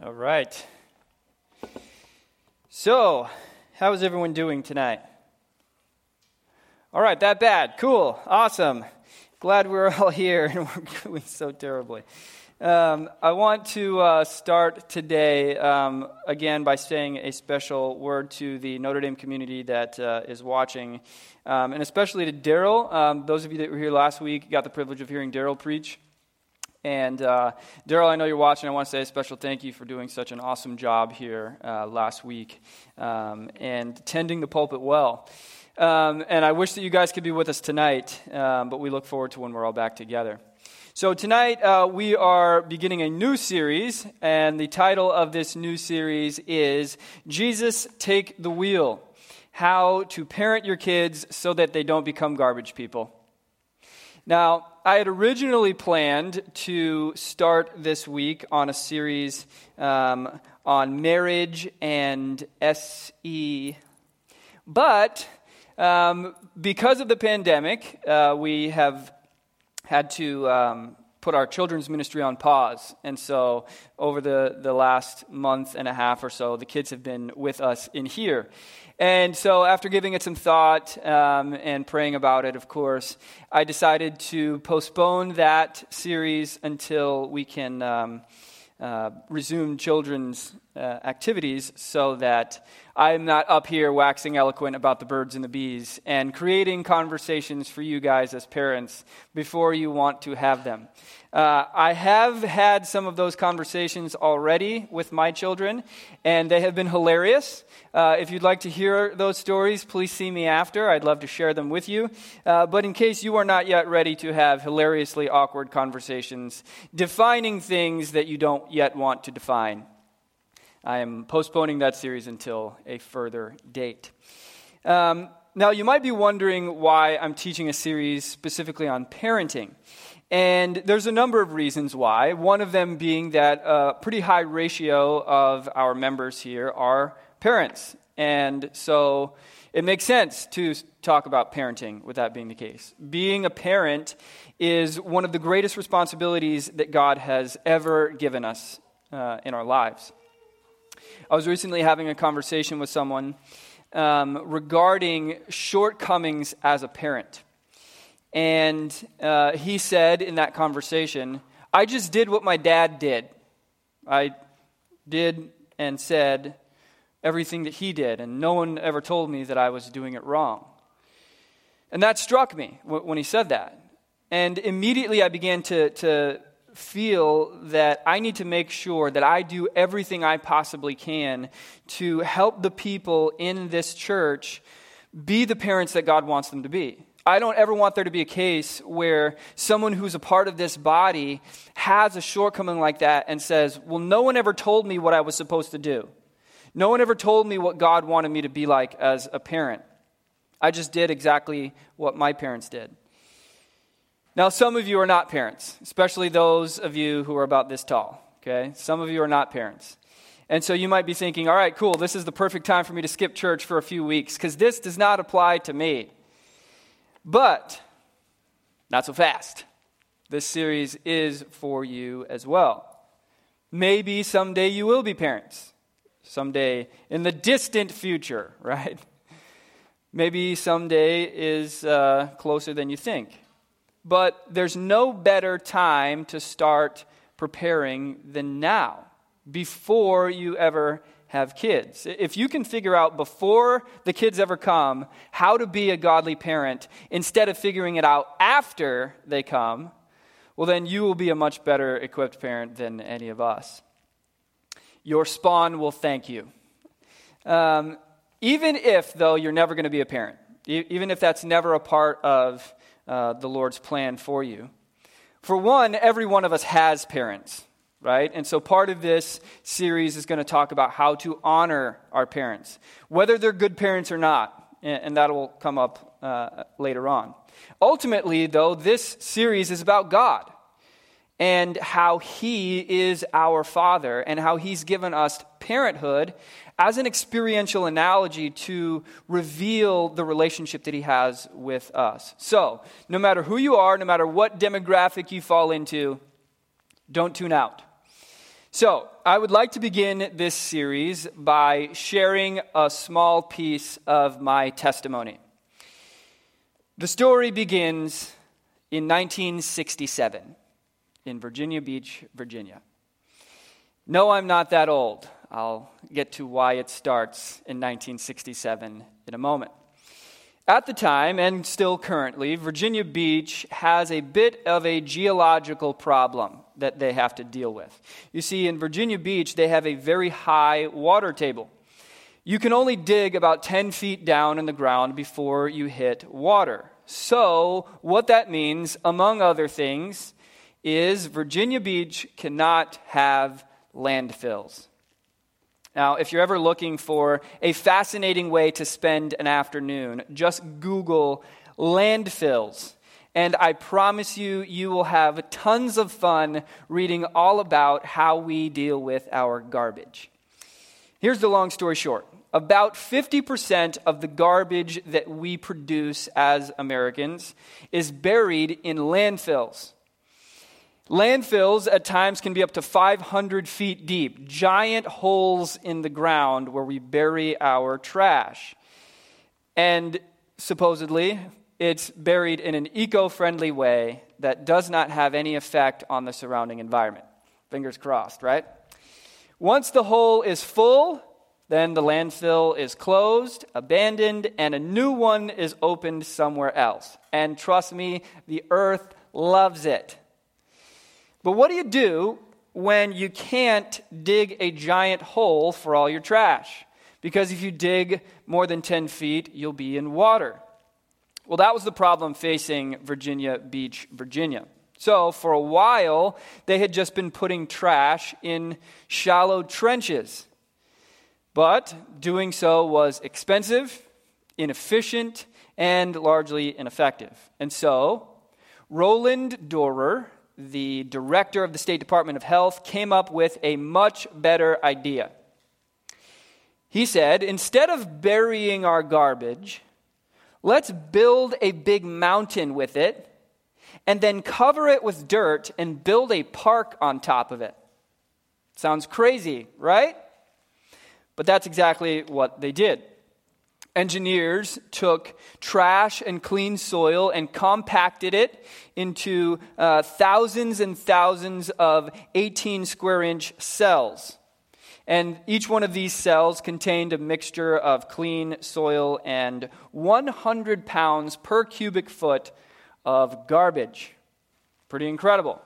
All right. So, how is everyone doing tonight? All right, that bad. Cool. Awesome. Glad we're all here and we're doing so terribly. Um, I want to uh, start today um, again by saying a special word to the Notre Dame community that uh, is watching, um, and especially to Daryl. Um, those of you that were here last week got the privilege of hearing Daryl preach. And uh, Daryl, I know you're watching. I want to say a special thank you for doing such an awesome job here uh, last week um, and tending the pulpit well. Um, and I wish that you guys could be with us tonight, um, but we look forward to when we're all back together. So, tonight uh, we are beginning a new series, and the title of this new series is Jesus Take the Wheel How to Parent Your Kids So That They Don't Become Garbage People. Now, I had originally planned to start this week on a series um, on marriage and SE, but um, because of the pandemic, uh, we have had to um, put our children's ministry on pause. And so, over the, the last month and a half or so, the kids have been with us in here. And so, after giving it some thought um, and praying about it, of course, I decided to postpone that series until we can um, uh, resume children's uh, activities so that I'm not up here waxing eloquent about the birds and the bees and creating conversations for you guys as parents before you want to have them. Uh, I have had some of those conversations already with my children, and they have been hilarious. Uh, if you'd like to hear those stories, please see me after. I'd love to share them with you. Uh, but in case you are not yet ready to have hilariously awkward conversations, defining things that you don't yet want to define, I am postponing that series until a further date. Um, now, you might be wondering why I'm teaching a series specifically on parenting. And there's a number of reasons why. One of them being that a pretty high ratio of our members here are parents. And so it makes sense to talk about parenting with that being the case. Being a parent is one of the greatest responsibilities that God has ever given us uh, in our lives. I was recently having a conversation with someone um, regarding shortcomings as a parent. And uh, he said in that conversation, I just did what my dad did. I did and said everything that he did, and no one ever told me that I was doing it wrong. And that struck me when he said that. And immediately I began to, to feel that I need to make sure that I do everything I possibly can to help the people in this church be the parents that God wants them to be. I don't ever want there to be a case where someone who's a part of this body has a shortcoming like that and says, Well, no one ever told me what I was supposed to do. No one ever told me what God wanted me to be like as a parent. I just did exactly what my parents did. Now, some of you are not parents, especially those of you who are about this tall, okay? Some of you are not parents. And so you might be thinking, all right, cool, this is the perfect time for me to skip church for a few weeks because this does not apply to me. But not so fast. This series is for you as well. Maybe someday you will be parents. Someday in the distant future, right? Maybe someday is uh, closer than you think. But there's no better time to start preparing than now, before you ever have kids. If you can figure out before the kids ever come how to be a godly parent instead of figuring it out after they come, well, then you will be a much better equipped parent than any of us. Your spawn will thank you. Um, even if, though, you're never going to be a parent, even if that's never a part of uh, the Lord's plan for you. For one, every one of us has parents right? And so part of this series is going to talk about how to honor our parents, whether they're good parents or not, and that will come up uh, later on. Ultimately, though, this series is about God and how He is our Father and how He's given us parenthood as an experiential analogy to reveal the relationship that He has with us. So, no matter who you are, no matter what demographic you fall into, don't tune out So, I would like to begin this series by sharing a small piece of my testimony. The story begins in 1967 in Virginia Beach, Virginia. No, I'm not that old. I'll get to why it starts in 1967 in a moment. At the time, and still currently, Virginia Beach has a bit of a geological problem that they have to deal with. You see, in Virginia Beach, they have a very high water table. You can only dig about 10 feet down in the ground before you hit water. So, what that means, among other things, is Virginia Beach cannot have landfills. Now, if you're ever looking for a fascinating way to spend an afternoon, just Google landfills. And I promise you, you will have tons of fun reading all about how we deal with our garbage. Here's the long story short about 50% of the garbage that we produce as Americans is buried in landfills. Landfills at times can be up to 500 feet deep, giant holes in the ground where we bury our trash. And supposedly, it's buried in an eco friendly way that does not have any effect on the surrounding environment. Fingers crossed, right? Once the hole is full, then the landfill is closed, abandoned, and a new one is opened somewhere else. And trust me, the earth loves it. But what do you do when you can't dig a giant hole for all your trash? Because if you dig more than 10 feet, you'll be in water. Well, that was the problem facing Virginia Beach, Virginia. So, for a while, they had just been putting trash in shallow trenches. But doing so was expensive, inefficient, and largely ineffective. And so, Roland Dorer, the director of the State Department of Health, came up with a much better idea. He said, instead of burying our garbage, let's build a big mountain with it and then cover it with dirt and build a park on top of it. Sounds crazy, right? But that's exactly what they did engineers took trash and clean soil and compacted it into uh, thousands and thousands of 18 square inch cells. And each one of these cells contained a mixture of clean soil and 100 pounds per cubic foot of garbage. Pretty incredible.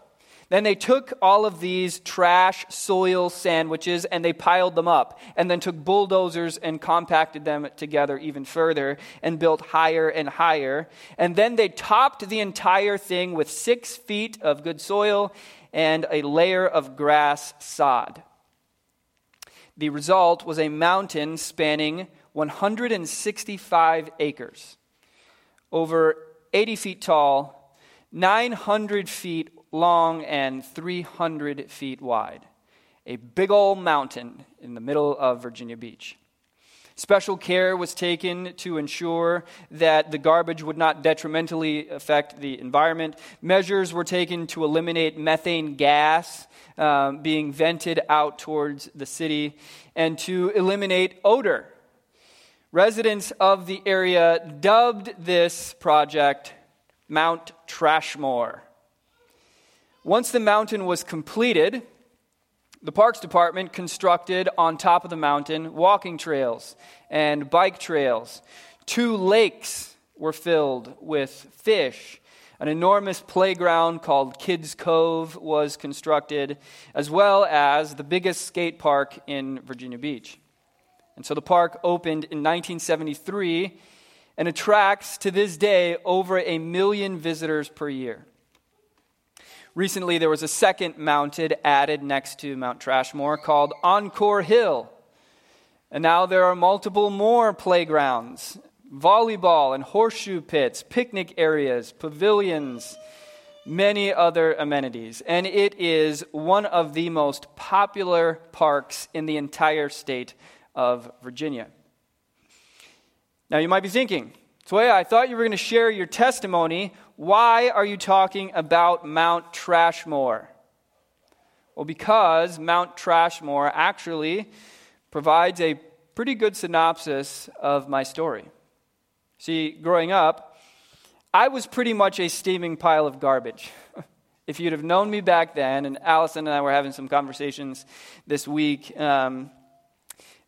Then they took all of these trash soil sandwiches and they piled them up, and then took bulldozers and compacted them together even further and built higher and higher. And then they topped the entire thing with six feet of good soil and a layer of grass sod. The result was a mountain spanning 165 acres, over 80 feet tall, 900 feet long and 300 feet wide. A big old mountain in the middle of Virginia Beach. Special care was taken to ensure that the garbage would not detrimentally affect the environment. Measures were taken to eliminate methane gas um, being vented out towards the city and to eliminate odor. Residents of the area dubbed this project Mount Trashmore. Once the mountain was completed, the Parks Department constructed on top of the mountain walking trails and bike trails. Two lakes were filled with fish. An enormous playground called Kids Cove was constructed, as well as the biggest skate park in Virginia Beach. And so the park opened in 1973 and attracts to this day over a million visitors per year. Recently, there was a second mounted added next to Mount Trashmore called Encore Hill. And now there are multiple more playgrounds volleyball and horseshoe pits, picnic areas, pavilions, many other amenities. And it is one of the most popular parks in the entire state of Virginia. Now, you might be thinking, Sway, I thought you were going to share your testimony why are you talking about Mount Trashmore? Well, because Mount Trashmore actually provides a pretty good synopsis of my story. See, growing up, I was pretty much a steaming pile of garbage. if you'd have known me back then, and Allison and I were having some conversations this week, um,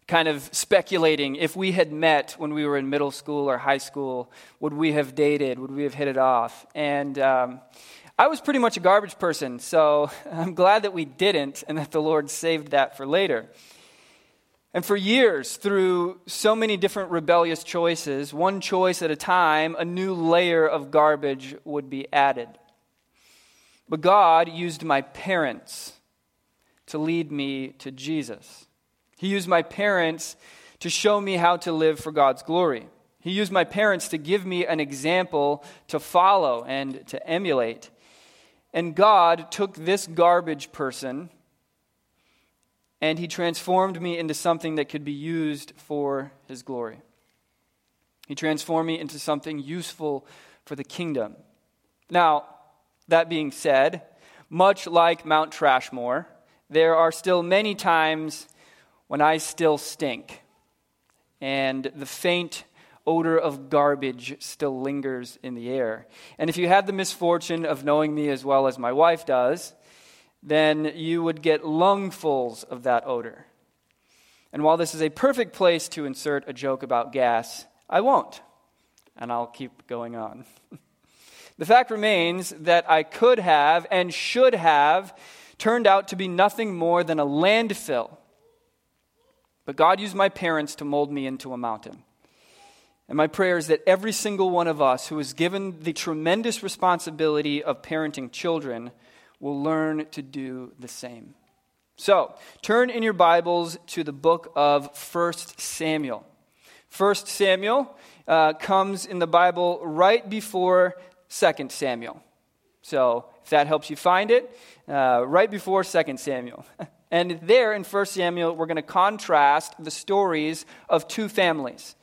kind of speculating if we had met when we were in middle school or high school, would we have dated? Would we have hit it off? And um, I was pretty much a garbage person, so I'm glad that we didn't and that the Lord saved that for later. And for years, through so many different rebellious choices, one choice at a time, a new layer of garbage would be added. But God used my parents to lead me to Jesus. He used my parents to show me how to live for God's glory. He used my parents to give me an example to follow and to emulate. And God took this garbage person and he transformed me into something that could be used for his glory. He transformed me into something useful for the kingdom. Now, that being said, much like Mount Trashmore, there are still many times when I still stink, and the faint odor of garbage still lingers in the air. And if you had the misfortune of knowing me as well as my wife does, then you would get lungfuls of that odor. And while this is a perfect place to insert a joke about gas, I won't. And I'll keep going on. the fact remains that I could have and should have turned out to be nothing more than a landfill but God used my parents to mold me into a mountain. And my prayer is that every single one of us who is given the tremendous responsibility of parenting children will learn to do the same. So, turn in your Bibles to the book of 1 Samuel. 1 Samuel uh, comes in the Bible right before 2 Samuel. So, if that helps you find it, uh, right before 2 Samuel. And there in 1 Samuel, we're going to contrast the stories of two families,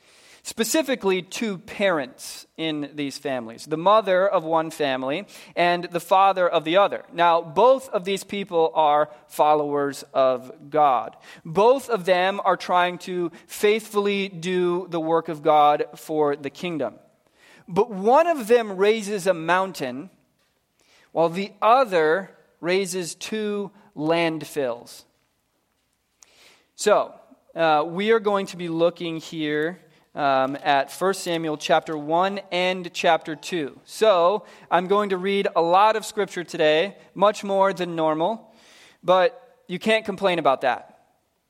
specifically two parents in these families the mother of one family and the father of the other. Now, both of these people are followers of God. Both of them are trying to faithfully do the work of God for the kingdom. But one of them raises a mountain, while the other raises two landfills. So, uh, we are going to be looking here um, at 1 Samuel chapter 1 and chapter 2. So, I'm going to read a lot of scripture today, much more than normal, but you can't complain about that.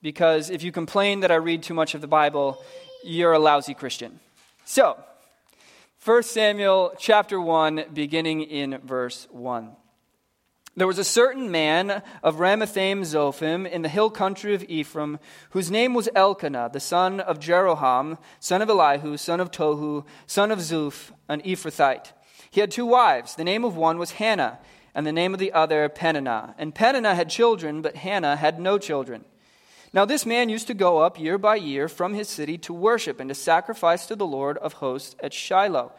Because if you complain that I read too much of the Bible, you're a lousy Christian. So, 1 Samuel chapter 1, beginning in verse 1. There was a certain man of Ramathaim Zophim in the hill country of Ephraim, whose name was Elkanah, the son of Jeroham, son of Elihu, son of Tohu, son of Zuph, an Ephrathite. He had two wives. The name of one was Hannah, and the name of the other Peninnah. And Peninnah had children, but Hannah had no children. Now this man used to go up year by year from his city to worship and to sacrifice to the Lord of hosts at Shiloh,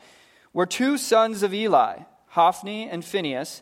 where two sons of Eli, Hophni and Phinehas,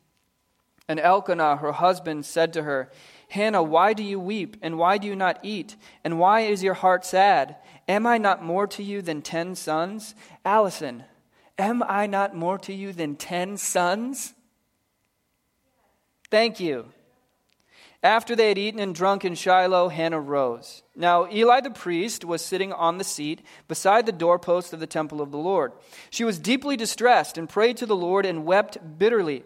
And Elkanah, her husband, said to her, Hannah, why do you weep, and why do you not eat? And why is your heart sad? Am I not more to you than ten sons? Allison, am I not more to you than ten sons? Thank you. After they had eaten and drunk in Shiloh, Hannah rose. Now, Eli the priest was sitting on the seat beside the doorpost of the temple of the Lord. She was deeply distressed and prayed to the Lord and wept bitterly.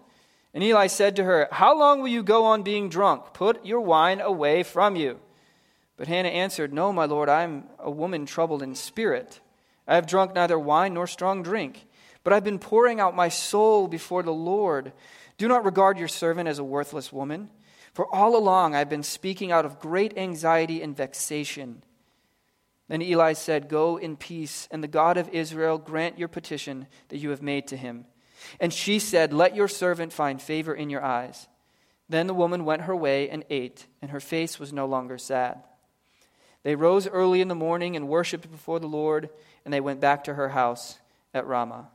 And Eli said to her, How long will you go on being drunk? Put your wine away from you. But Hannah answered, No, my lord, I am a woman troubled in spirit. I have drunk neither wine nor strong drink, but I've been pouring out my soul before the Lord. Do not regard your servant as a worthless woman, for all along I've been speaking out of great anxiety and vexation. Then Eli said, Go in peace, and the God of Israel grant your petition that you have made to him. And she said, Let your servant find favor in your eyes. Then the woman went her way and ate, and her face was no longer sad. They rose early in the morning and worshipped before the Lord, and they went back to her house at Ramah.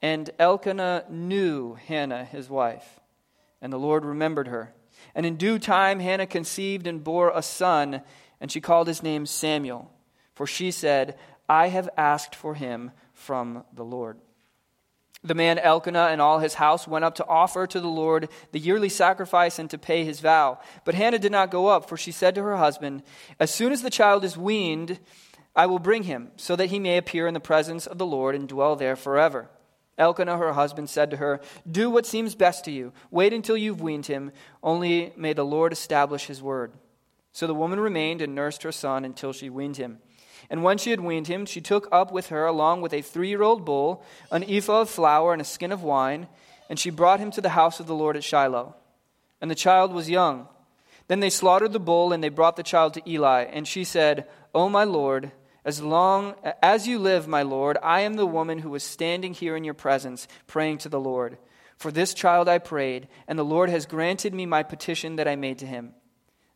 And Elkanah knew Hannah, his wife, and the Lord remembered her. And in due time, Hannah conceived and bore a son, and she called his name Samuel, for she said, I have asked for him from the Lord. The man Elkanah and all his house went up to offer to the Lord the yearly sacrifice and to pay his vow. But Hannah did not go up, for she said to her husband, As soon as the child is weaned, I will bring him, so that he may appear in the presence of the Lord and dwell there forever. Elkanah, her husband, said to her, Do what seems best to you. Wait until you've weaned him. Only may the Lord establish his word. So the woman remained and nursed her son until she weaned him. And when she had weaned him, she took up with her, along with a three year old bull, an ephah of flour, and a skin of wine, and she brought him to the house of the Lord at Shiloh. And the child was young. Then they slaughtered the bull, and they brought the child to Eli. And she said, O my Lord, as long as you live, my Lord, I am the woman who was standing here in your presence, praying to the Lord. For this child I prayed, and the Lord has granted me my petition that I made to him.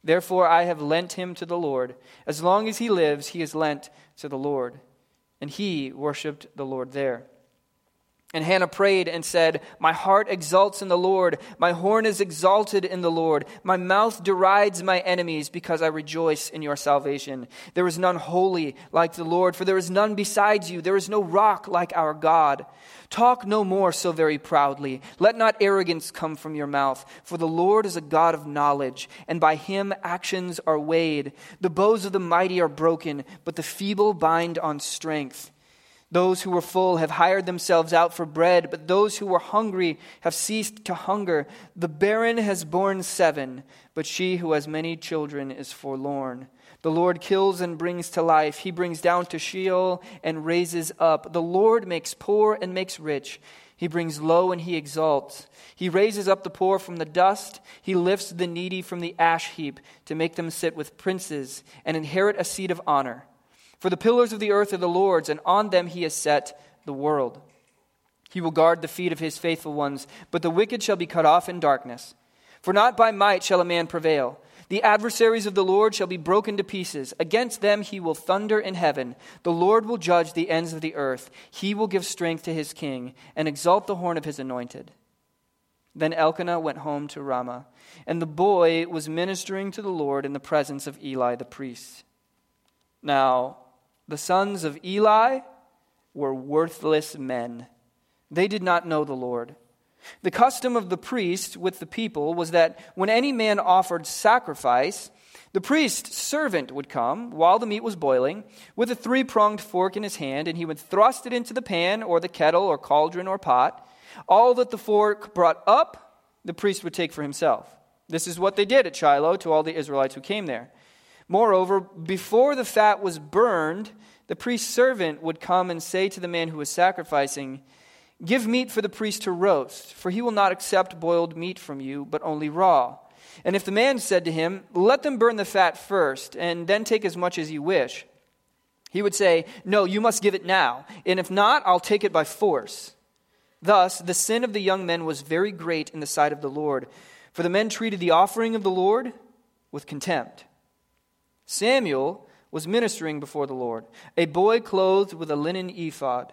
Therefore, I have lent him to the Lord. As long as he lives, he is lent to the Lord. And he worshiped the Lord there. And Hannah prayed and said, My heart exults in the Lord. My horn is exalted in the Lord. My mouth derides my enemies because I rejoice in your salvation. There is none holy like the Lord, for there is none besides you. There is no rock like our God. Talk no more so very proudly. Let not arrogance come from your mouth, for the Lord is a God of knowledge, and by him actions are weighed. The bows of the mighty are broken, but the feeble bind on strength. Those who were full have hired themselves out for bread, but those who were hungry have ceased to hunger. The barren has borne seven, but she who has many children is forlorn. The Lord kills and brings to life. He brings down to Sheol and raises up. The Lord makes poor and makes rich. He brings low and he exalts. He raises up the poor from the dust. He lifts the needy from the ash heap to make them sit with princes and inherit a seat of honor. For the pillars of the earth are the Lord's, and on them he has set the world. He will guard the feet of his faithful ones, but the wicked shall be cut off in darkness. For not by might shall a man prevail. The adversaries of the Lord shall be broken to pieces. Against them he will thunder in heaven. The Lord will judge the ends of the earth. He will give strength to his king and exalt the horn of his anointed. Then Elkanah went home to Ramah, and the boy was ministering to the Lord in the presence of Eli the priest. Now, the sons of Eli were worthless men. They did not know the Lord. The custom of the priest with the people was that when any man offered sacrifice, the priest's servant would come while the meat was boiling with a three pronged fork in his hand, and he would thrust it into the pan or the kettle or cauldron or pot. All that the fork brought up, the priest would take for himself. This is what they did at Shiloh to all the Israelites who came there. Moreover, before the fat was burned, the priest's servant would come and say to the man who was sacrificing, Give meat for the priest to roast, for he will not accept boiled meat from you, but only raw. And if the man said to him, Let them burn the fat first, and then take as much as you wish, he would say, No, you must give it now, and if not, I'll take it by force. Thus, the sin of the young men was very great in the sight of the Lord, for the men treated the offering of the Lord with contempt. Samuel was ministering before the Lord, a boy clothed with a linen ephod.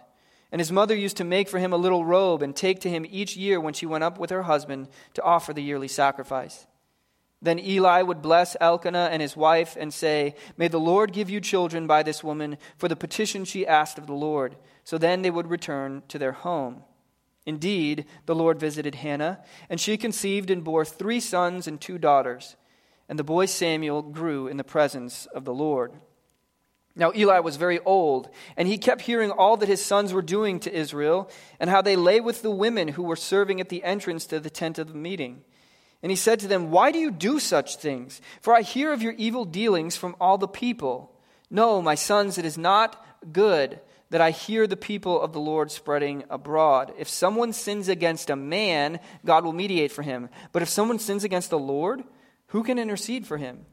And his mother used to make for him a little robe and take to him each year when she went up with her husband to offer the yearly sacrifice. Then Eli would bless Elkanah and his wife and say, May the Lord give you children by this woman for the petition she asked of the Lord. So then they would return to their home. Indeed, the Lord visited Hannah, and she conceived and bore three sons and two daughters. And the boy Samuel grew in the presence of the Lord. Now Eli was very old, and he kept hearing all that his sons were doing to Israel, and how they lay with the women who were serving at the entrance to the tent of the meeting. And he said to them, Why do you do such things? For I hear of your evil dealings from all the people. No, my sons, it is not good that I hear the people of the Lord spreading abroad. If someone sins against a man, God will mediate for him. But if someone sins against the Lord, who can intercede for him?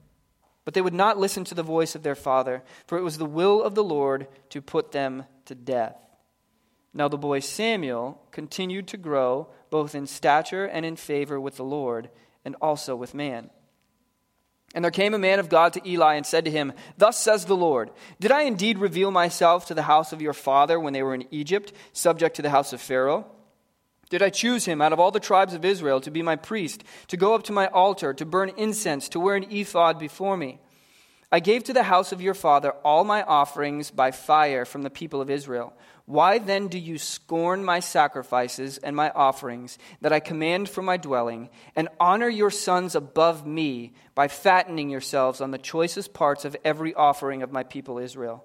But they would not listen to the voice of their father, for it was the will of the Lord to put them to death. Now the boy Samuel continued to grow, both in stature and in favor with the Lord, and also with man. And there came a man of God to Eli and said to him, Thus says the Lord, Did I indeed reveal myself to the house of your father when they were in Egypt, subject to the house of Pharaoh? Did I choose him out of all the tribes of Israel to be my priest, to go up to my altar, to burn incense, to wear an ephod before me? I gave to the house of your father all my offerings by fire from the people of Israel. Why then do you scorn my sacrifices and my offerings that I command for my dwelling, and honor your sons above me by fattening yourselves on the choicest parts of every offering of my people Israel?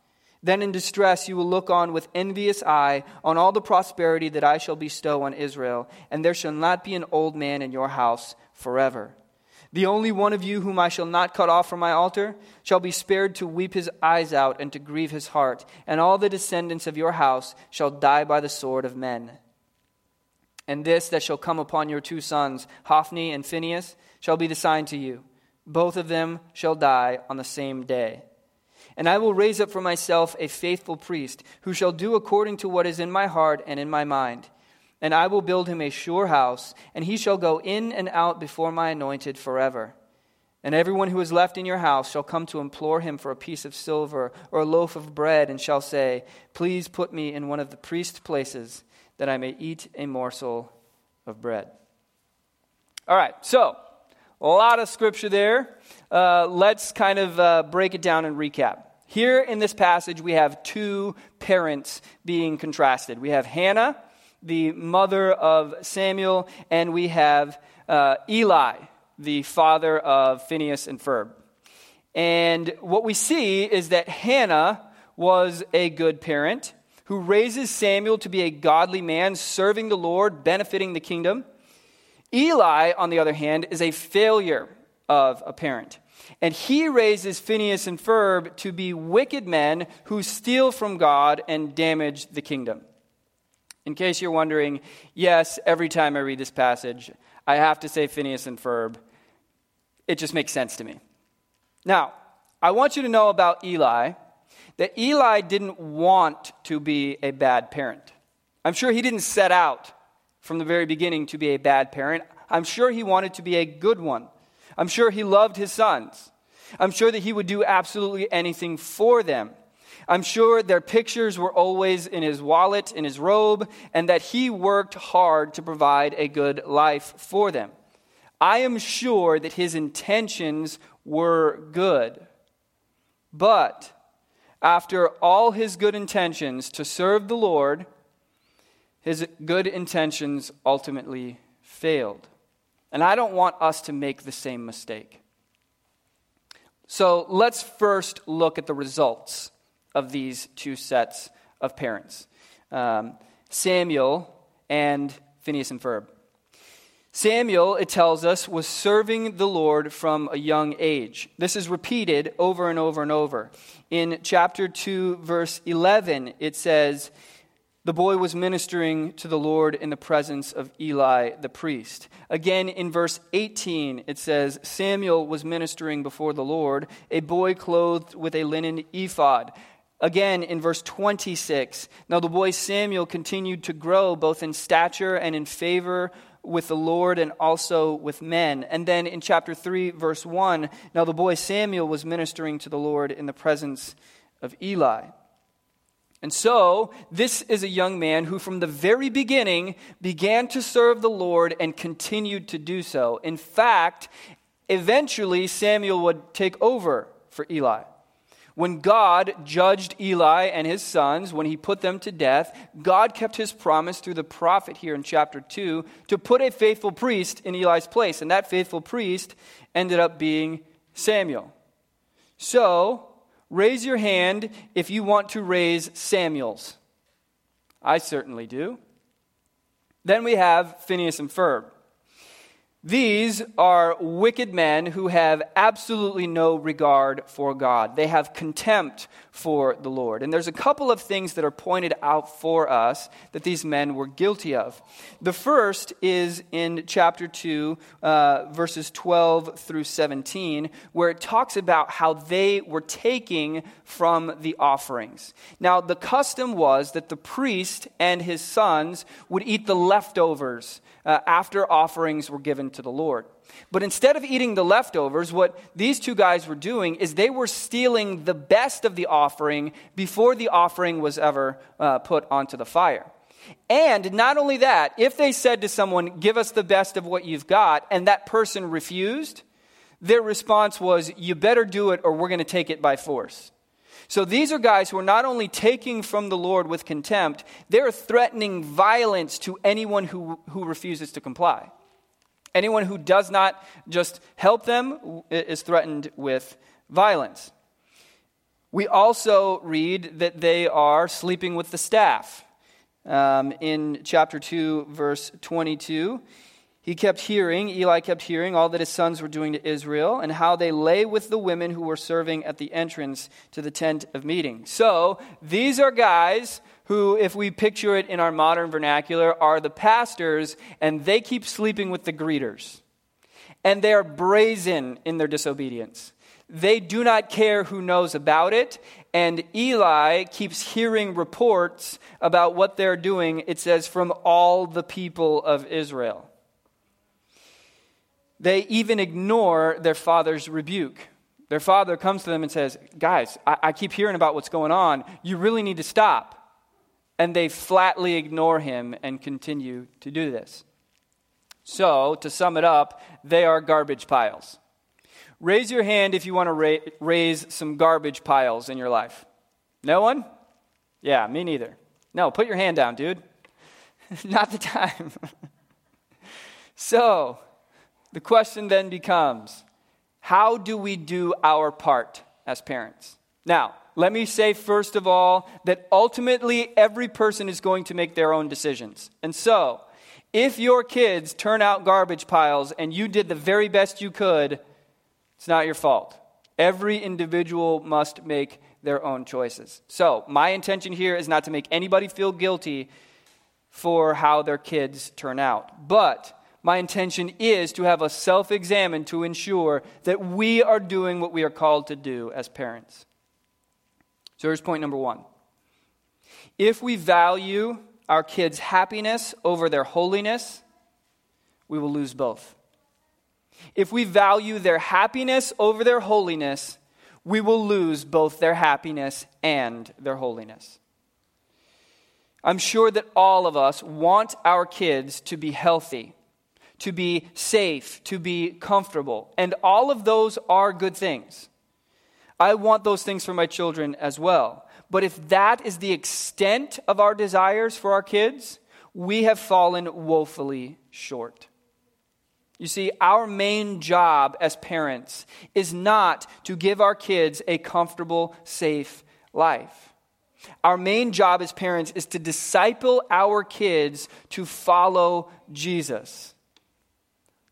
Then in distress you will look on with envious eye on all the prosperity that I shall bestow on Israel, and there shall not be an old man in your house forever. The only one of you whom I shall not cut off from my altar shall be spared to weep his eyes out and to grieve his heart, and all the descendants of your house shall die by the sword of men. And this that shall come upon your two sons, Hophni and Phinehas, shall be the sign to you. Both of them shall die on the same day. And I will raise up for myself a faithful priest, who shall do according to what is in my heart and in my mind. And I will build him a sure house, and he shall go in and out before my anointed forever. And everyone who is left in your house shall come to implore him for a piece of silver or a loaf of bread, and shall say, Please put me in one of the priest's places, that I may eat a morsel of bread. All right, so a lot of scripture there. Uh, let's kind of uh, break it down and recap. Here in this passage, we have two parents being contrasted. We have Hannah, the mother of Samuel, and we have uh, Eli, the father of Phineas and Ferb. And what we see is that Hannah was a good parent who raises Samuel to be a godly man, serving the Lord, benefiting the kingdom. Eli, on the other hand, is a failure of a parent. And he raises Phineas and Ferb to be wicked men who steal from God and damage the kingdom. In case you're wondering, yes, every time I read this passage, I have to say Phineas and Ferb. It just makes sense to me. Now, I want you to know about Eli that Eli didn't want to be a bad parent. I'm sure he didn't set out from the very beginning to be a bad parent. I'm sure he wanted to be a good one. I'm sure he loved his sons. I'm sure that he would do absolutely anything for them. I'm sure their pictures were always in his wallet, in his robe, and that he worked hard to provide a good life for them. I am sure that his intentions were good. But after all his good intentions to serve the Lord, his good intentions ultimately failed. And I don't want us to make the same mistake. So let's first look at the results of these two sets of parents um, Samuel and Phineas and Ferb. Samuel, it tells us, was serving the Lord from a young age. This is repeated over and over and over. In chapter 2, verse 11, it says, the boy was ministering to the Lord in the presence of Eli the priest. Again, in verse 18, it says, Samuel was ministering before the Lord, a boy clothed with a linen ephod. Again, in verse 26, now the boy Samuel continued to grow both in stature and in favor with the Lord and also with men. And then in chapter 3, verse 1, now the boy Samuel was ministering to the Lord in the presence of Eli. And so, this is a young man who, from the very beginning, began to serve the Lord and continued to do so. In fact, eventually, Samuel would take over for Eli. When God judged Eli and his sons, when he put them to death, God kept his promise through the prophet here in chapter 2 to put a faithful priest in Eli's place. And that faithful priest ended up being Samuel. So, Raise your hand if you want to raise Samuels. I certainly do. Then we have Phineas and Ferb. These are wicked men who have absolutely no regard for God. They have contempt for the Lord. And there's a couple of things that are pointed out for us that these men were guilty of. The first is in chapter 2, uh, verses 12 through 17, where it talks about how they were taking from the offerings. Now, the custom was that the priest and his sons would eat the leftovers uh, after offerings were given to the Lord. But instead of eating the leftovers, what these two guys were doing is they were stealing the best of the offering before the offering was ever uh, put onto the fire. And not only that, if they said to someone, Give us the best of what you've got, and that person refused, their response was, You better do it or we're going to take it by force. So these are guys who are not only taking from the Lord with contempt, they're threatening violence to anyone who, who refuses to comply. Anyone who does not just help them is threatened with violence. We also read that they are sleeping with the staff. Um, in chapter 2, verse 22, he kept hearing, Eli kept hearing all that his sons were doing to Israel and how they lay with the women who were serving at the entrance to the tent of meeting. So these are guys who, if we picture it in our modern vernacular, are the pastors and they keep sleeping with the greeters. And they are brazen in their disobedience. They do not care who knows about it. And Eli keeps hearing reports about what they're doing, it says, from all the people of Israel. They even ignore their father's rebuke. Their father comes to them and says, Guys, I, I keep hearing about what's going on. You really need to stop. And they flatly ignore him and continue to do this. So, to sum it up, they are garbage piles. Raise your hand if you want to ra- raise some garbage piles in your life. No one? Yeah, me neither. No, put your hand down, dude. Not the time. so, the question then becomes how do we do our part as parents? Now, let me say first of all that ultimately every person is going to make their own decisions. And so, if your kids turn out garbage piles and you did the very best you could, it's not your fault. Every individual must make their own choices. So, my intention here is not to make anybody feel guilty for how their kids turn out. But my intention is to have a self examine to ensure that we are doing what we are called to do as parents. So here's point number one. If we value our kids' happiness over their holiness, we will lose both. If we value their happiness over their holiness, we will lose both their happiness and their holiness. I'm sure that all of us want our kids to be healthy to be safe, to be comfortable. And all of those are good things. I want those things for my children as well. But if that is the extent of our desires for our kids, we have fallen woefully short. You see, our main job as parents is not to give our kids a comfortable, safe life. Our main job as parents is to disciple our kids to follow Jesus.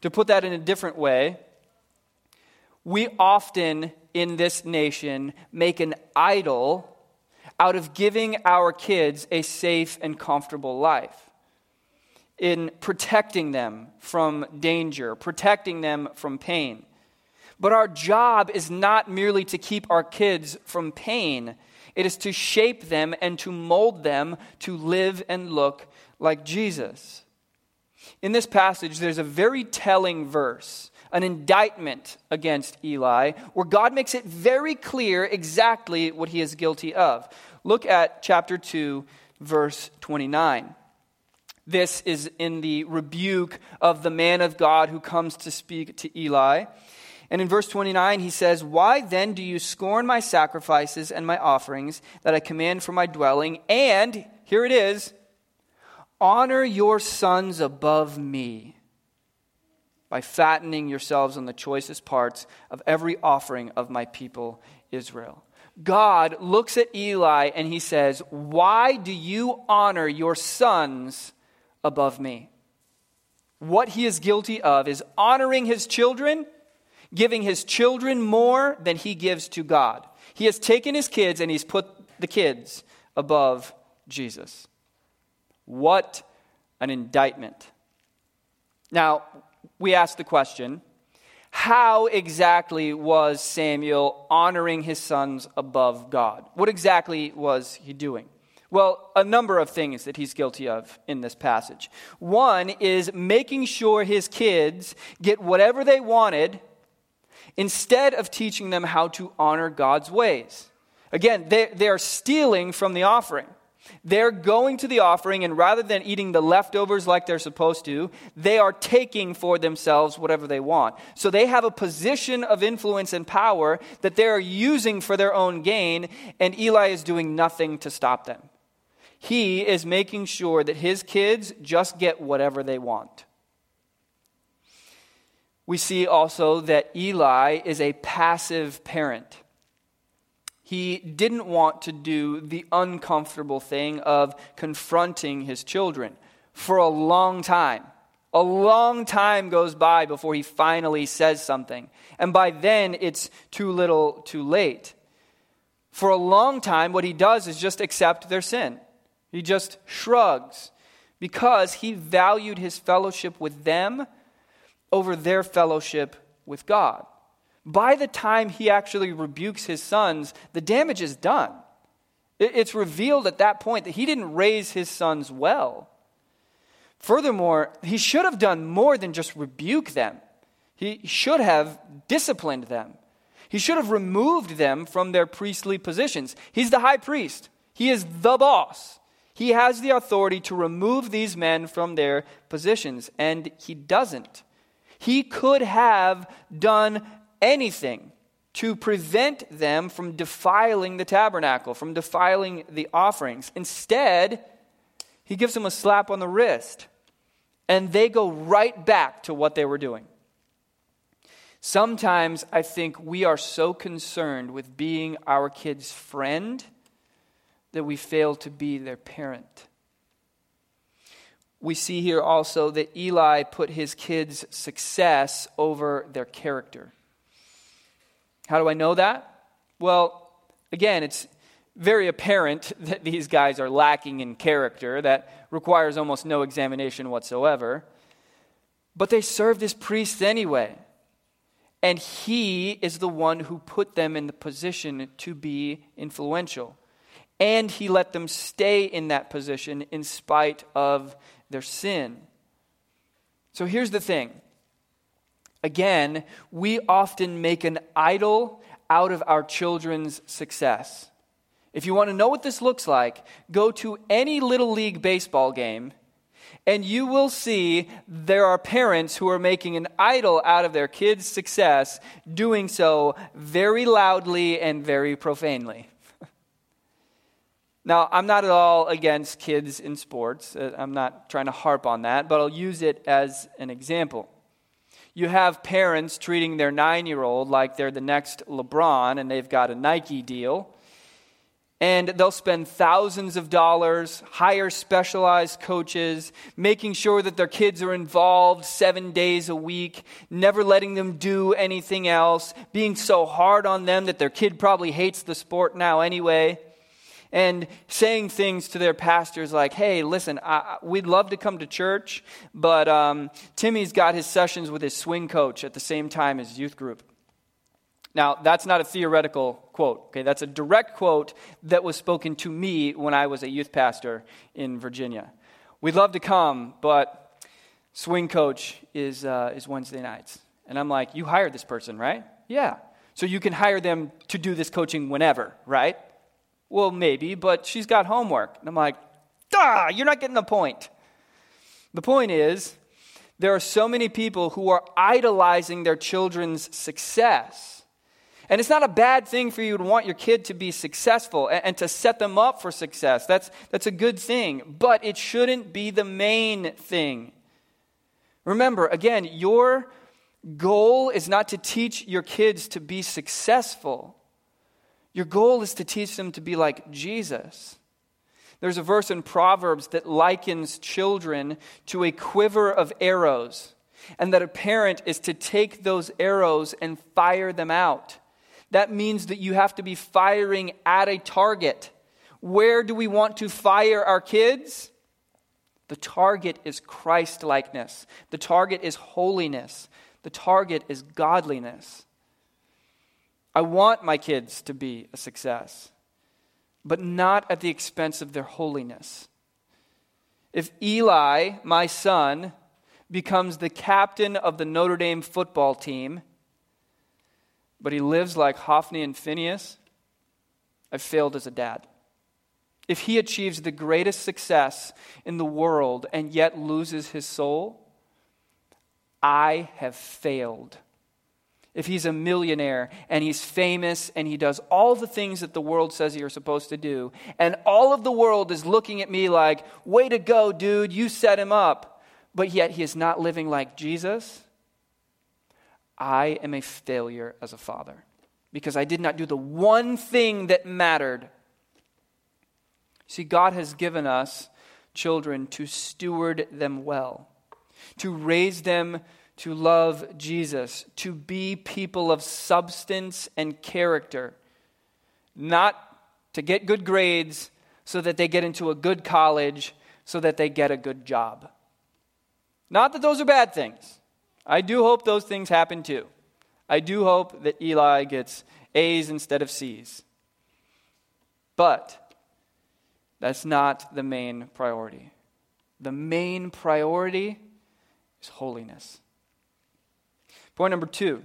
To put that in a different way, we often in this nation make an idol out of giving our kids a safe and comfortable life, in protecting them from danger, protecting them from pain. But our job is not merely to keep our kids from pain, it is to shape them and to mold them to live and look like Jesus. In this passage, there's a very telling verse, an indictment against Eli, where God makes it very clear exactly what he is guilty of. Look at chapter 2, verse 29. This is in the rebuke of the man of God who comes to speak to Eli. And in verse 29, he says, Why then do you scorn my sacrifices and my offerings that I command for my dwelling? And, here it is, honor your sons above me by fattening yourselves on the choicest parts of every offering of my people Israel. God looks at Eli and he says, Why do you honor your sons above me? What he is guilty of is honoring his children, giving his children more than he gives to God. He has taken his kids and he's put the kids above Jesus. What an indictment. Now, we ask the question how exactly was Samuel honoring his sons above God? What exactly was he doing? Well, a number of things that he's guilty of in this passage. One is making sure his kids get whatever they wanted instead of teaching them how to honor God's ways. Again, they, they are stealing from the offering. They're going to the offering, and rather than eating the leftovers like they're supposed to, they are taking for themselves whatever they want. So they have a position of influence and power that they are using for their own gain, and Eli is doing nothing to stop them. He is making sure that his kids just get whatever they want. We see also that Eli is a passive parent he didn't want to do the uncomfortable thing of confronting his children for a long time. A long time goes by before he finally says something. And by then, it's too little, too late. For a long time, what he does is just accept their sin. He just shrugs because he valued his fellowship with them over their fellowship with God by the time he actually rebukes his sons, the damage is done. It's revealed at that point that he didn't raise his sons well. Furthermore, he should have done more than just rebuke them, he should have disciplined them. He should have removed them from their priestly positions. He's the high priest, he is the boss. He has the authority to remove these men from their positions, and he doesn't. He could have done anything to prevent them from defiling the tabernacle, from defiling the offerings. Instead, he gives them a slap on the wrist, and they go right back to what they were doing. Sometimes I think we are so concerned with being our kids' friend that we fail to be their parent. We see here also that Eli put his kids' success over their character. How do I know that? Well, again, it's very apparent that these guys are lacking in character. That requires almost no examination whatsoever. But they served as priests anyway. And he is the one who put them in the position to be influential. And he let them stay in that position in spite of their sin. So here's the thing Again, we often make an idol out of our children's success. If you want to know what this looks like, go to any Little League baseball game and you will see there are parents who are making an idol out of their kids' success, doing so very loudly and very profanely. now, I'm not at all against kids in sports. Uh, I'm not trying to harp on that, but I'll use it as an example you have parents treating their nine year old like they're the next LeBron and they've got a Nike deal. And they'll spend thousands of dollars, hire specialized coaches, making sure that their kids are involved seven days a week, never letting them do anything else, being so hard on them that their kid probably hates the sport now anyway and saying things to their pastors like, hey, listen, I, we'd love to come to church, but um, Timmy's got his sessions with his swing coach at the same time as youth group. Now, that's not a theoretical quote, okay? That's a direct quote that was spoken to me when I was a youth pastor in Virginia. We'd love to come, but swing coach is, uh, is Wednesday nights. And I'm like, You hired this person, right? Yeah. So you can hire them to do this coaching whenever, right? Well, maybe, but she's got homework. And I'm like, Duh, you're not getting the point. The point is, there are so many people who are idolizing their children's success. And it's not a bad thing for you to want your kid to be successful and, and, to set them up for success. That's, that's a good thing. But it shouldn't be the main thing. Remember, again, your goal is not to teach your kids to be successful. Your goal is to teach them to be like Jesus. There's a verse in Proverbs that likens children to a quiver of arrows, and that a parent is to take those arrows and fire them out. That means that you have to be firing at a target. Where do we want to fire our kids? The target is Christ likeness. The target is holiness. The target is godliness. I want my kids to be a success but not at the expense of their holiness. If Eli, my son, becomes the captain of the Notre Dame football team, but he lives like Hophni and Phinehas, I've failed as a dad. If he achieves the greatest success in the world and yet loses his soul, I have failed if he's a millionaire and he's famous and he does all the things that the world says you're supposed to do, and all of the world is looking at me like, way to go, dude, you set him up, but yet he is not living like Jesus, I am a failure as a father because I did not do the one thing that mattered. See, God has given us children to steward them well, to raise them to love Jesus, to be people of substance and character, not to get good grades so that they get into a good college, so that they get a good job. Not that those are bad things. I do hope those things happen too. I do hope that Eli gets A's instead of C's. But that's not the main priority. The main priority is holiness. Point number two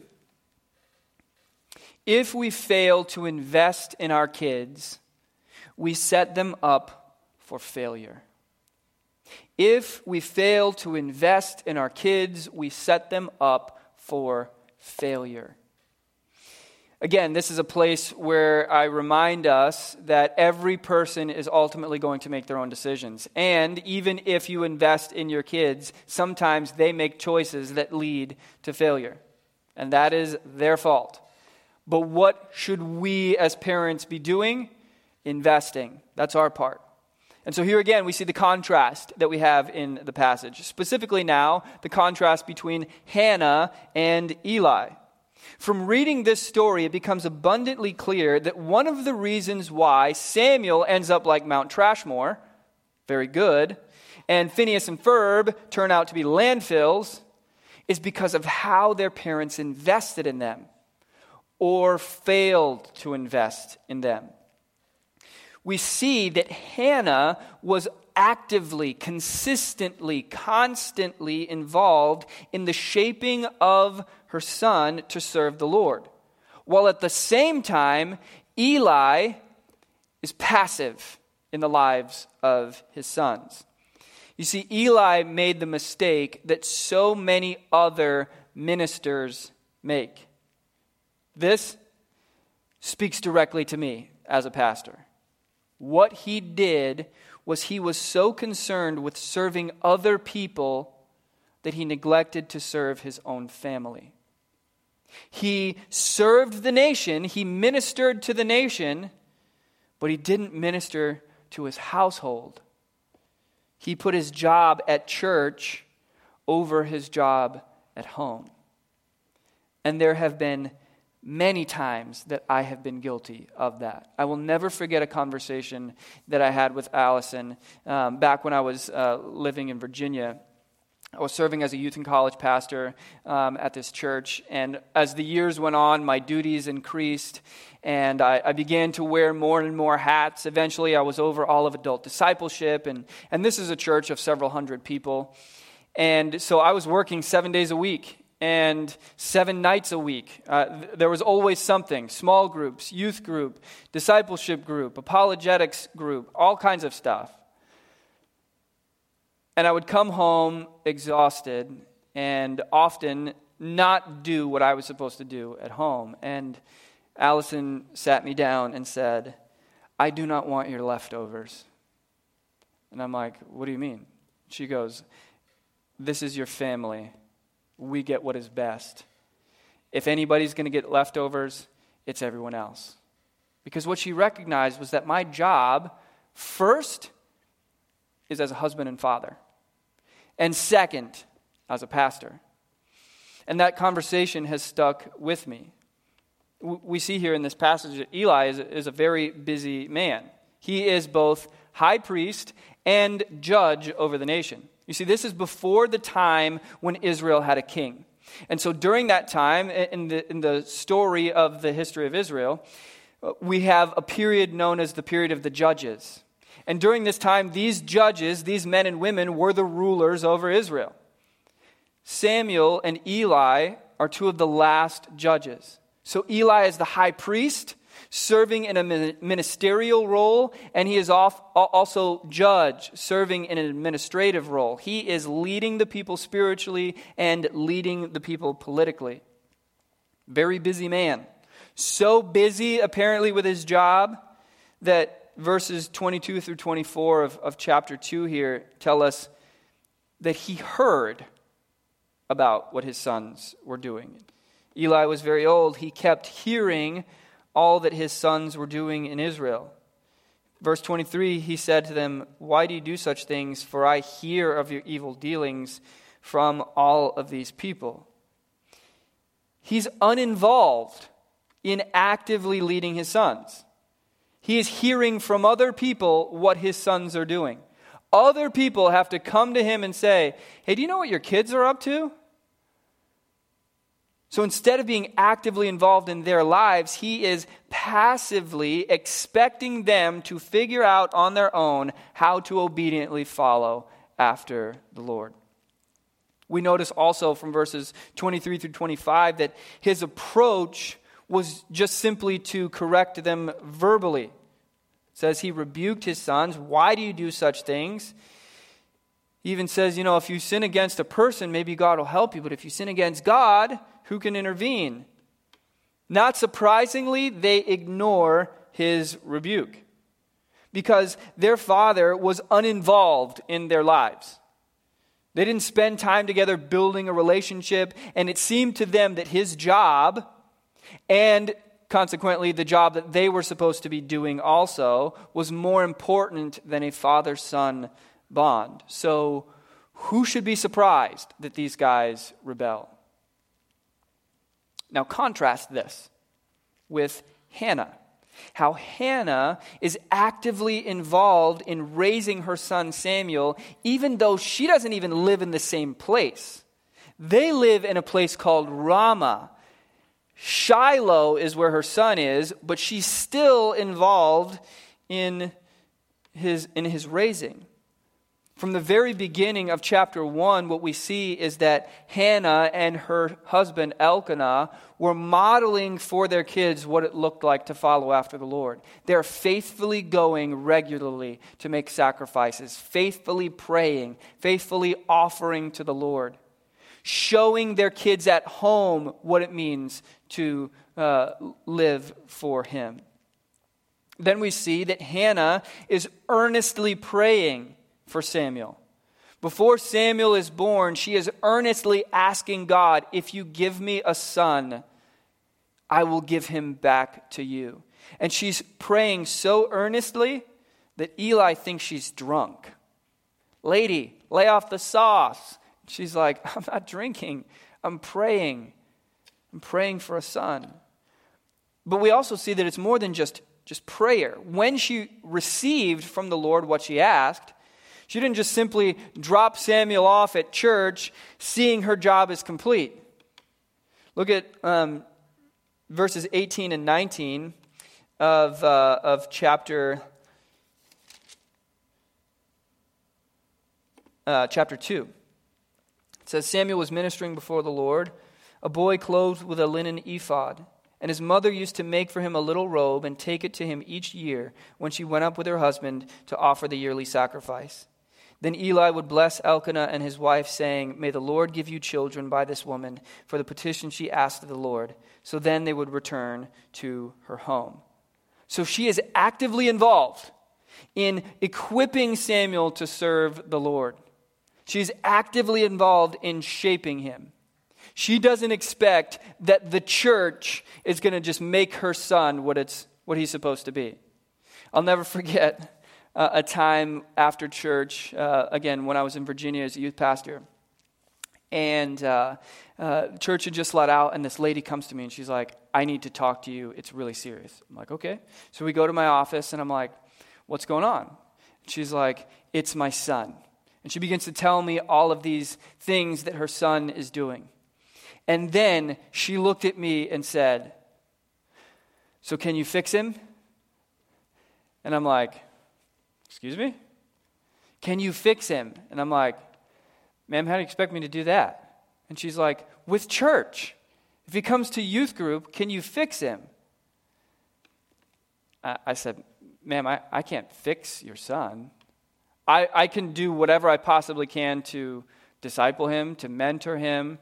if we fail to invest in our kids, we set them up for failure. If we fail to invest in our kids, we set them up for failure. Again, this is a place where I remind us that every person is ultimately going to make their own decisions. And even if you invest in your kids, sometimes they make choices that lead to failure. And that is their fault. But what should we as parents be doing? Investing. That's our part. And so here again, we see the contrast that we have in the passage. Specifically, now, the contrast between Hannah and Eli. From reading this story, it becomes abundantly clear that one of the reasons why Samuel ends up like Mount Trashmore, very good, and Phineas and Ferb turn out to be landfills, is because of how their parents invested in them or failed to invest in them. We see that Hannah was actively, consistently, constantly involved in the shaping of her son to serve the Lord. While at the same time, Eli is passive in the lives of his sons. You see, Eli made the mistake that so many other ministers make. This speaks directly to me as a pastor. What he did was he was so concerned with serving other people that he neglected to serve his own family. He served the nation, he ministered to the nation, but he didn't minister to his household. He put his job at church over his job at home. And there have been many times that I have been guilty of that. I will never forget a conversation that I had with Allison um, back when I was uh, living in Virginia. I was serving as a youth and college pastor um, at this church, and as the years went on, my duties increased, and I, I, began to wear more and more hats. Eventually, I was over all of adult discipleship, and, and this is a church of several hundred people. And so I was working seven days a week and seven nights a week. Uh, th- there was always something small groups, youth group, discipleship group, apologetics group, all kinds of stuff. And I would come home exhausted and often not do what I was supposed to do at home. And Allison sat me down and said, I do not want your leftovers. And I'm like, What do you mean? She goes, This is your family. We get what is best. If anybody's going to get leftovers, it's everyone else. Because what she recognized was that my job, first, is as a husband and father, and second, as a pastor. And that conversation has stuck with me. We see here in this passage that Eli is, is a very busy man. He is both high priest and judge over the nation. You see, this is before the time when Israel had a king. And so during that time, in the, in the story of the history of Israel, uh, we have a period known as the period of the judges. And during this time, these judges, these men and women, were the rulers over Israel. Samuel and Eli are two of the last judges. So Eli is the high priest, serving in a ministerial role, and he is also judge, serving in an administrative role. He is leading the people spiritually and leading the people politically. Very busy man. So busy, apparently, with his job that verses 22 through 24 of, of chapter 2 here tell us that he heard about what his sons were doing. Eli was very old. He kept hearing all that his sons were doing in Israel. Verse 23, he said to them, Why do you do such things? For I hear of your evil dealings from all of these people. He's uninvolved in actively leading his sons. He is hearing from other people what his sons are doing. Other people have to come to him and say, Hey, do you know what your kids are up to? So instead of being actively involved in their lives, he is passively expecting them to figure out on their own how to obediently follow after the Lord. We notice also from verses 23 through 25 that his approach was just simply to correct them verbally. It says he rebuked his sons. Why do you do such things? He even says, you know, if you sin against a person, maybe God will help you, but if you sin against God, who can intervene? Not surprisingly, they ignore his rebuke because their father was uninvolved in their lives. They didn't spend time together building a relationship, and it seemed to them that his job, and consequently the job that they were supposed to be doing also, was more important than a father son bond. So, who should be surprised that these guys rebel? Now, contrast this with Hannah. How Hannah is actively involved in raising her son Samuel, even though she doesn't even live in the same place. They live in a place called Ramah. Shiloh is where her son is, but she's still involved in his, in his raising. From the very beginning of chapter 1, what we see is that Hannah and her husband Elkanah were modeling for their kids what it looked like to follow after the Lord. They're faithfully going regularly to make sacrifices, faithfully praying, faithfully offering to the Lord, showing their kids at home what it means to uh, live for Him. Then we see that Hannah is earnestly praying for Samuel. Before Samuel is born, she is earnestly asking God, If you give me a son, I will give him back to you. And she's praying so earnestly that Eli thinks she's drunk. Lady, lay off the sauce. She's like, I'm not drinking, I'm praying. I'm praying for a son. But we also see that it's more than just, just prayer. When she received from the Lord what she asked, she didn't just simply drop Samuel off at church, seeing her job is complete. Look at um, verses 18 and 19 of, uh, of chapter, uh, chapter 2. It says Samuel was ministering before the Lord a boy clothed with a linen ephod. And his mother used to make for him a little robe and take it to him each year when she went up with her husband to offer the yearly sacrifice. Then Eli would bless Elkanah and his wife, saying, May the Lord give you children by this woman for the petition she asked of the Lord. So then they would return to her home. So she is actively involved in equipping Samuel to serve the Lord. She's actively involved in shaping him. She doesn't expect that the church is going to just make her son what, it's, what he's supposed to be. I'll never forget uh, a time after church, uh, again, when I was in Virginia as a youth pastor. And uh, uh, church had just let out, and this lady comes to me and she's like, I need to talk to you. It's really serious. I'm like, okay. So we go to my office, and I'm like, what's going on? She's like, it's my son. And she begins to tell me all of these things that her son is doing. And then she looked at me and said, So can you fix him? And I'm like, Excuse me? Can you fix him? And I'm like, Ma'am, how do you expect me to do that? And she's like, With church. If he comes to youth group, can you fix him? I, I said, Ma'am, I, I can't fix your son. I, I can do whatever I possibly can to disciple him, to mentor him.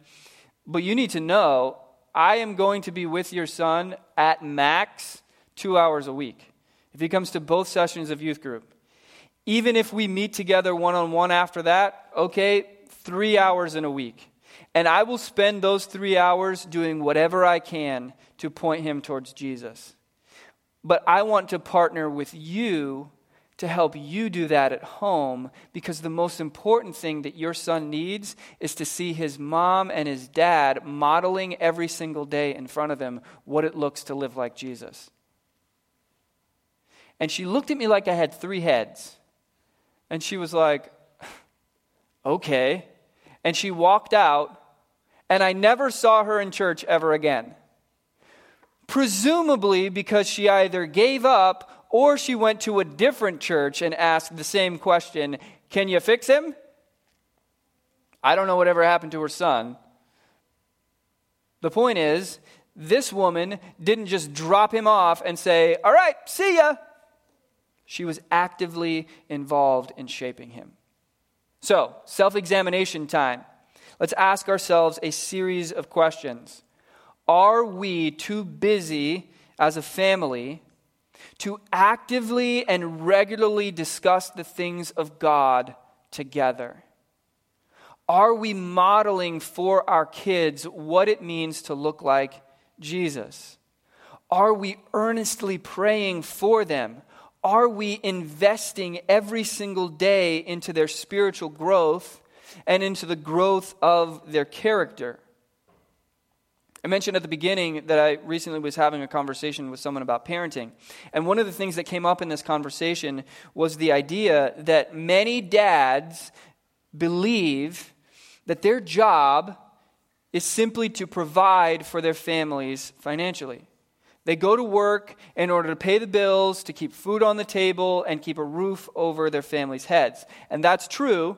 But you need to know I am going to be with your son at max two hours a week. If he comes to both sessions of youth group, even if we meet together one on one after that, okay, three hours in a week. And I will spend those three hours doing whatever I can to point him towards Jesus. But I want to partner with you to help you do that at home because the most important thing that your son needs is to see his mom and his dad modeling every single day in front of him what it looks to live like Jesus. And she looked at me like I had three heads. And she was like, okay. And she walked out, and I never saw her in church ever again. Presumably because she either gave up or she went to a different church and asked the same question Can you fix him? I don't know whatever happened to her son. The point is, this woman didn't just drop him off and say, All right, see ya. She was actively involved in shaping him. So, self examination time. Let's ask ourselves a series of questions. Are we too busy as a family to actively and regularly discuss the things of God together? Are we modeling for our kids what it means to look like Jesus? Are we earnestly praying for them? Are we investing every single day into their spiritual growth and into the growth of their character? I mentioned at the beginning that I recently was having a conversation with someone about parenting. And one of the things that came up in this conversation was the idea that many dads believe that their job is simply to provide for their families financially. They go to work in order to pay the bills, to keep food on the table, and keep a roof over their families' heads. And that's true,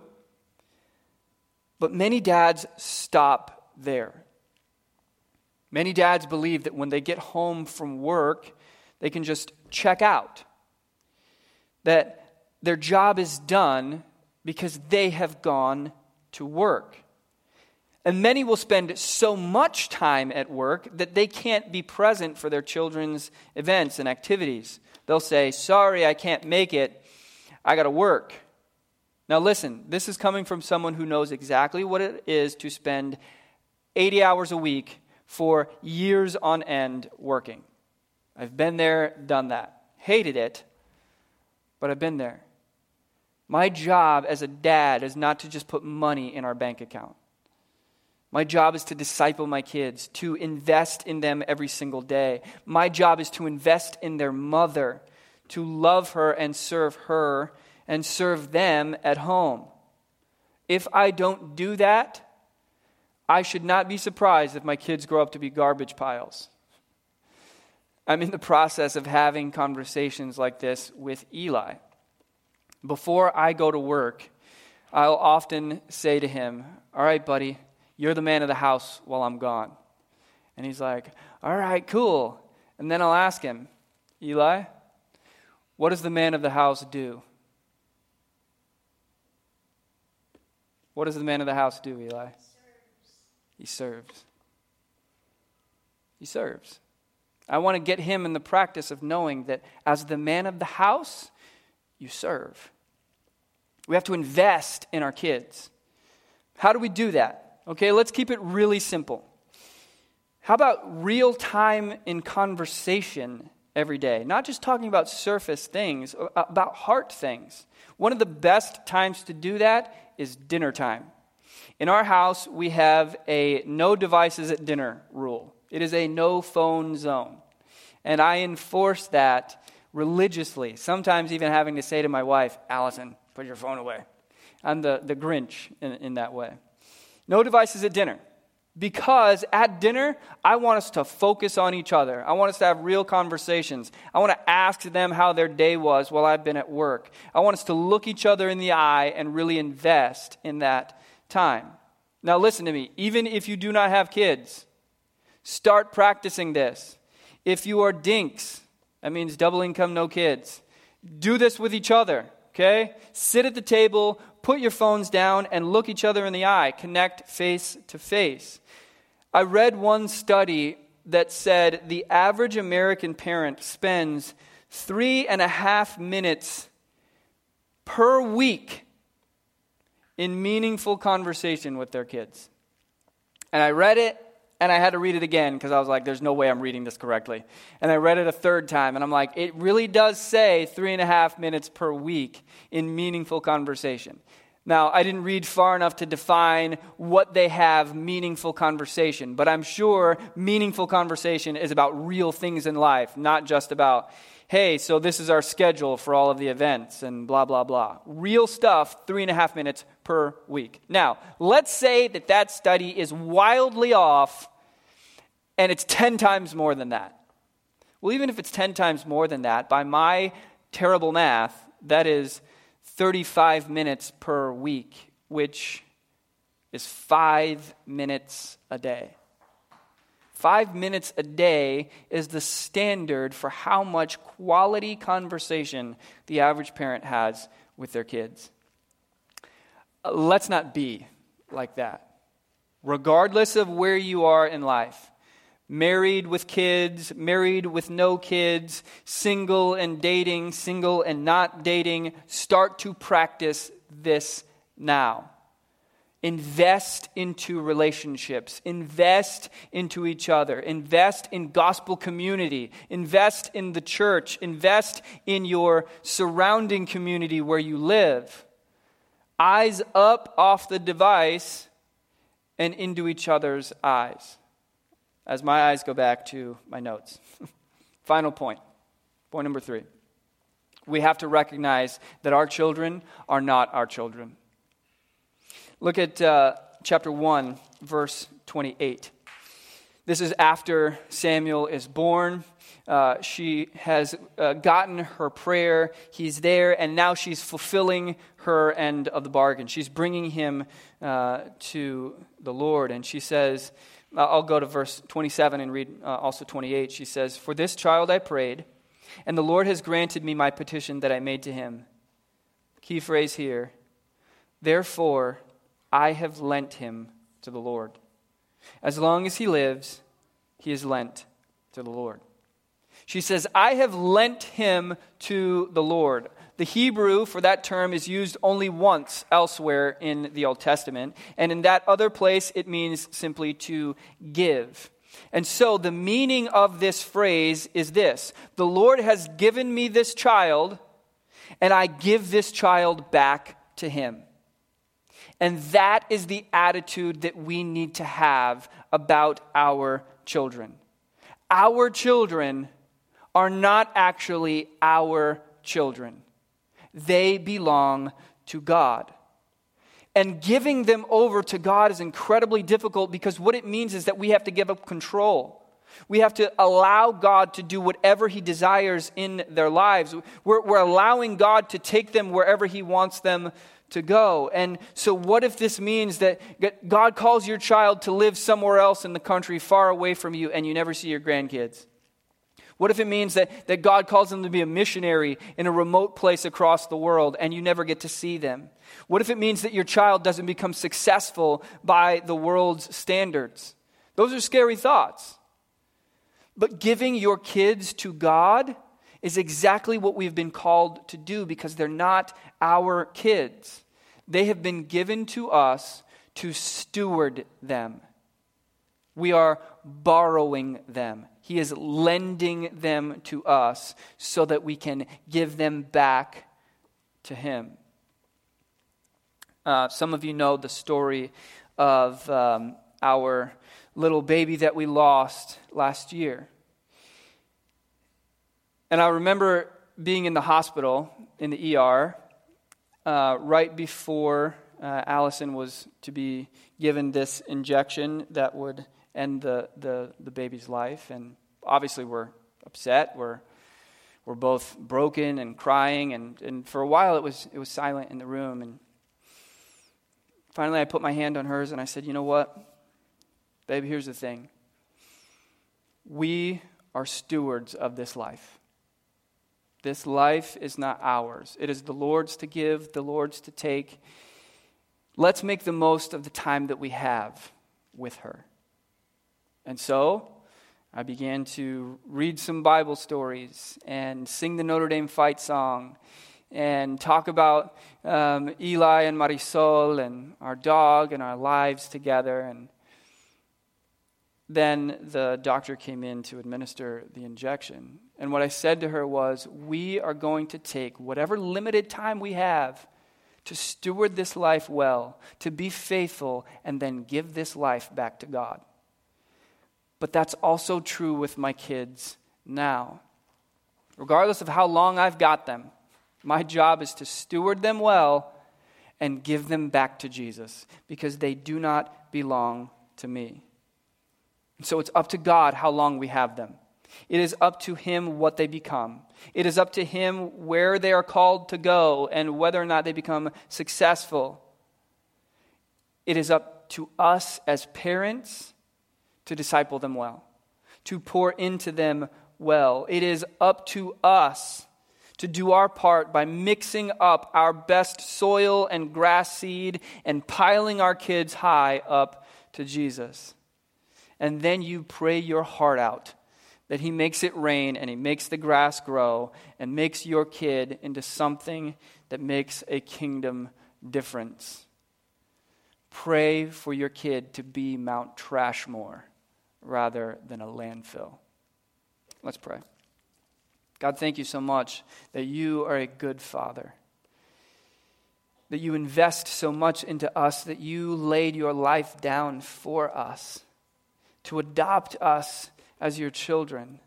but many dads stop there. Many dads believe that when they get home from work, they can just check out. That their job is done because they have gone to work. And many will spend so much time at work that they can't be present for their children's events and activities. They'll say, Sorry, I can't make it. I got to work. Now, listen, this is coming from someone who knows exactly what it is to spend 80 hours a week for years on end working. I've been there, done that. Hated it, but I've been there. My job as a dad is not to just put money in our bank account. My job is to disciple my kids, to invest in them every single day. My job is to invest in their mother, to love her and serve her and serve them at home. If I don't do that, I should not be surprised if my kids grow up to be garbage piles. I'm in the process of having conversations like this with Eli. Before I go to work, I'll often say to him, All right, buddy, you're the man of the house while I'm gone. And he's like, All right, cool. And then I'll ask him, Eli, what does the man of the house do? What does the man of the house do, Eli? He serves. He serves. I want to get him in the practice of knowing that as the man of the house, you serve. We have to invest in our kids. How do we do that? Okay, let's keep it really simple. How about real time in conversation every day? Not just talking about surface things, uh, about heart things. One of the best times to do that is dinner time. In our house, we have a no devices at dinner rule. It is a no phone zone. And I enforce that religiously, sometimes even having to say to my wife, Allison, put your phone away. I'm the, the Grinch in, in that way. No devices at dinner. Because at dinner, I want us to focus on each other. I want us to have real conversations. I want to ask them how their day was while I've been at work. I want us to look each other in the eye and really invest in that time. Now, listen to me. Even if you do not have kids, start practicing this. If you are dinks, that means double income, no kids. Do this with each other, okay? Sit at the table, put your phones down, and look each other in the eye. Connect face to face. I read one study that said the average American parent spends three and a half minutes per week in meaningful conversation with their kids. And I read it and I had to read it again because I was like, there's no way I'm reading this correctly. And I read it a third time and I'm like, it really does say three and a half minutes per week in meaningful conversation. Now, I didn't read far enough to define what they have meaningful conversation, but I'm sure meaningful conversation is about real things in life, not just about, hey, so this is our schedule for all of the events and blah, blah, blah. Real stuff, three and a half minutes per week. Now, let's say that that study is wildly off and it's 10 times more than that. Well, even if it's 10 times more than that, by my terrible math, that is 35 minutes per week, which is five minutes a day. Five minutes a day is the standard for how much quality conversation the average parent has with their kids. Let's not be like that. Regardless of where you are in life, married with kids, married with no kids, single and dating, single and not dating, start to practice this now. Invest into relationships. Invest into each other. Invest in gospel community. Invest in the church. Invest in your surrounding community where you live. Eyes up off the device and into each other's eyes as my eyes go back to my notes. Final point. Point number three. We have to recognize that our children are not our children. Look at uh, chapter 1, verse 28. This is after Samuel is born. Uh, she has uh, gotten her prayer. He's there, and now she's fulfilling her end of the bargain. She's bringing him uh, to the Lord, and she says, I'll go to verse 27 and read uh, also 28. She says, For this child I prayed, and the Lord has granted me my petition that I made to him. Key phrase here. Therefore, I have lent him to the Lord. As long as he lives, he is lent to the Lord. She says, I have lent him to the Lord. The Hebrew for that term is used only once elsewhere in the Old Testament, and in that other place it means simply to give. And so the meaning of this phrase is this The Lord has given me this child, and I give this child back to him. And that is the attitude that we need to have about our children. Our children are not actually our children they belong to God. And giving them over to God is incredibly difficult because what it means is that we have to give up control. We have to allow God to do whatever He desires in their lives. We're, we're allowing God to take them wherever He wants them to go. And so, what if this means that God calls your child to live somewhere else in the country, far away from you, and you never see your grandkids? What if it means that, that God calls them to be a missionary in a remote place across the world and you never get to see them? What if it means that your child doesn't become successful by the world's standards? Those are scary thoughts. But giving your kids to God is exactly what we've been called to do because they're not our kids. They have been given to us to steward them. We are borrowing them. He is lending them to us so that we can give them back to Him. Uh, some of you know the story of um, our little baby that we lost last year. And I remember being in the hospital, in the ER, uh, right before uh, Allison was to be given this injection that would end the, the, the baby's life. And obviously, we're upset. We're, we're both broken and crying. And, and for a while, it was, it was silent in the room. And finally, I put my hand on hers and I said, You know what? Baby, here's the thing. We are stewards of this life. This life is not ours. It is the Lord's to give, the Lord's to take. Let's make the most of the time that we have with her. And so I began to read some Bible stories and sing the Notre Dame fight song and talk about um, Eli and Marisol and our dog and our lives together. And then the doctor came in to administer the injection. And what I said to her was, We are going to take whatever limited time we have to steward this life well, to be faithful, and then give this life back to God. But that's also true with my kids now. Regardless of how long I've got them, my job is to steward them well and give them back to Jesus because they do not belong to me. So it's up to God how long we have them. It is up to Him what they become. It is up to Him where they are called to go and whether or not they become successful. It is up to us as parents to disciple them well, to pour into them well. It is up to us to do our part by mixing up our best soil and grass seed and piling our kids high up to Jesus and then you pray your heart out that He makes it rain and He makes the grass grow and makes your kid into something that makes a kingdom difference. Pray for your kid to be Mount Trashmore rather than a landfill. Let's pray. God, thank you so much that you are a good father. That you invest so much into us, that you laid your life down for us to adopt us as your children.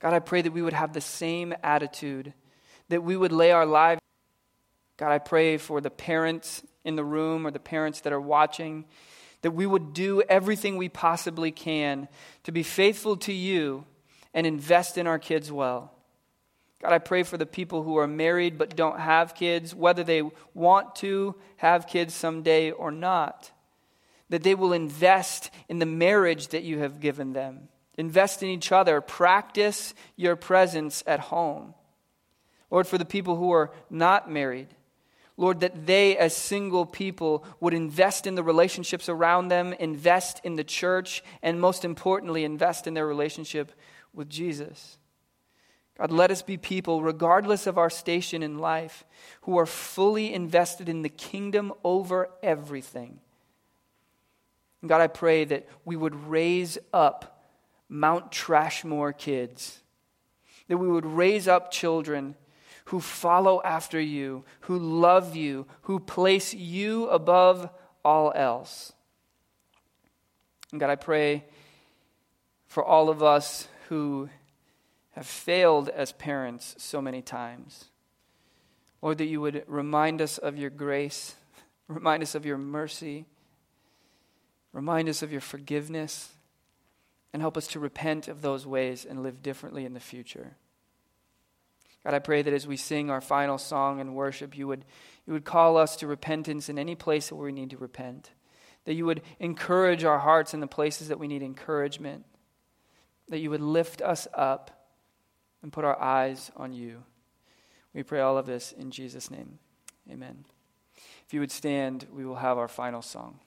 God, I pray that we would have the same attitude, that we would lay our lives. God, I pray for the parents in the room or the parents that are watching, that we would do everything we possibly can to be faithful to you and invest in our kids well. God, I pray for the people who are married but don't have kids, whether they want to have kids someday or not that they will invest in the marriage that you have given them. Invest in each other. Practice your presence at home. Lord, for the people who are not married, Lord, that they as single people would invest in the relationships around them, invest in the church, and most importantly, invest in their relationship with Jesus. God, let us be people, regardless of our station in life, who are fully invested in the kingdom over everything. And God, I pray that we would raise up Mount Trashmore kids, that we would raise up children who follow after you, who love you, who place you above all else. And God, I pray for all of us who have failed as parents so many times. Lord, that you would remind us of your grace, remind us of your mercy. Remind us of your forgiveness. and help us to repent of those ways and live differently in the future. God, I pray that as we sing our final song and worship, you would, you would call us to repentance in any place where we need to repent. That you would encourage our hearts in the places that we need encouragement. That you would lift us up and put our eyes on you. We pray all of this in Jesus' name. Amen. If you would stand, we will have our final song.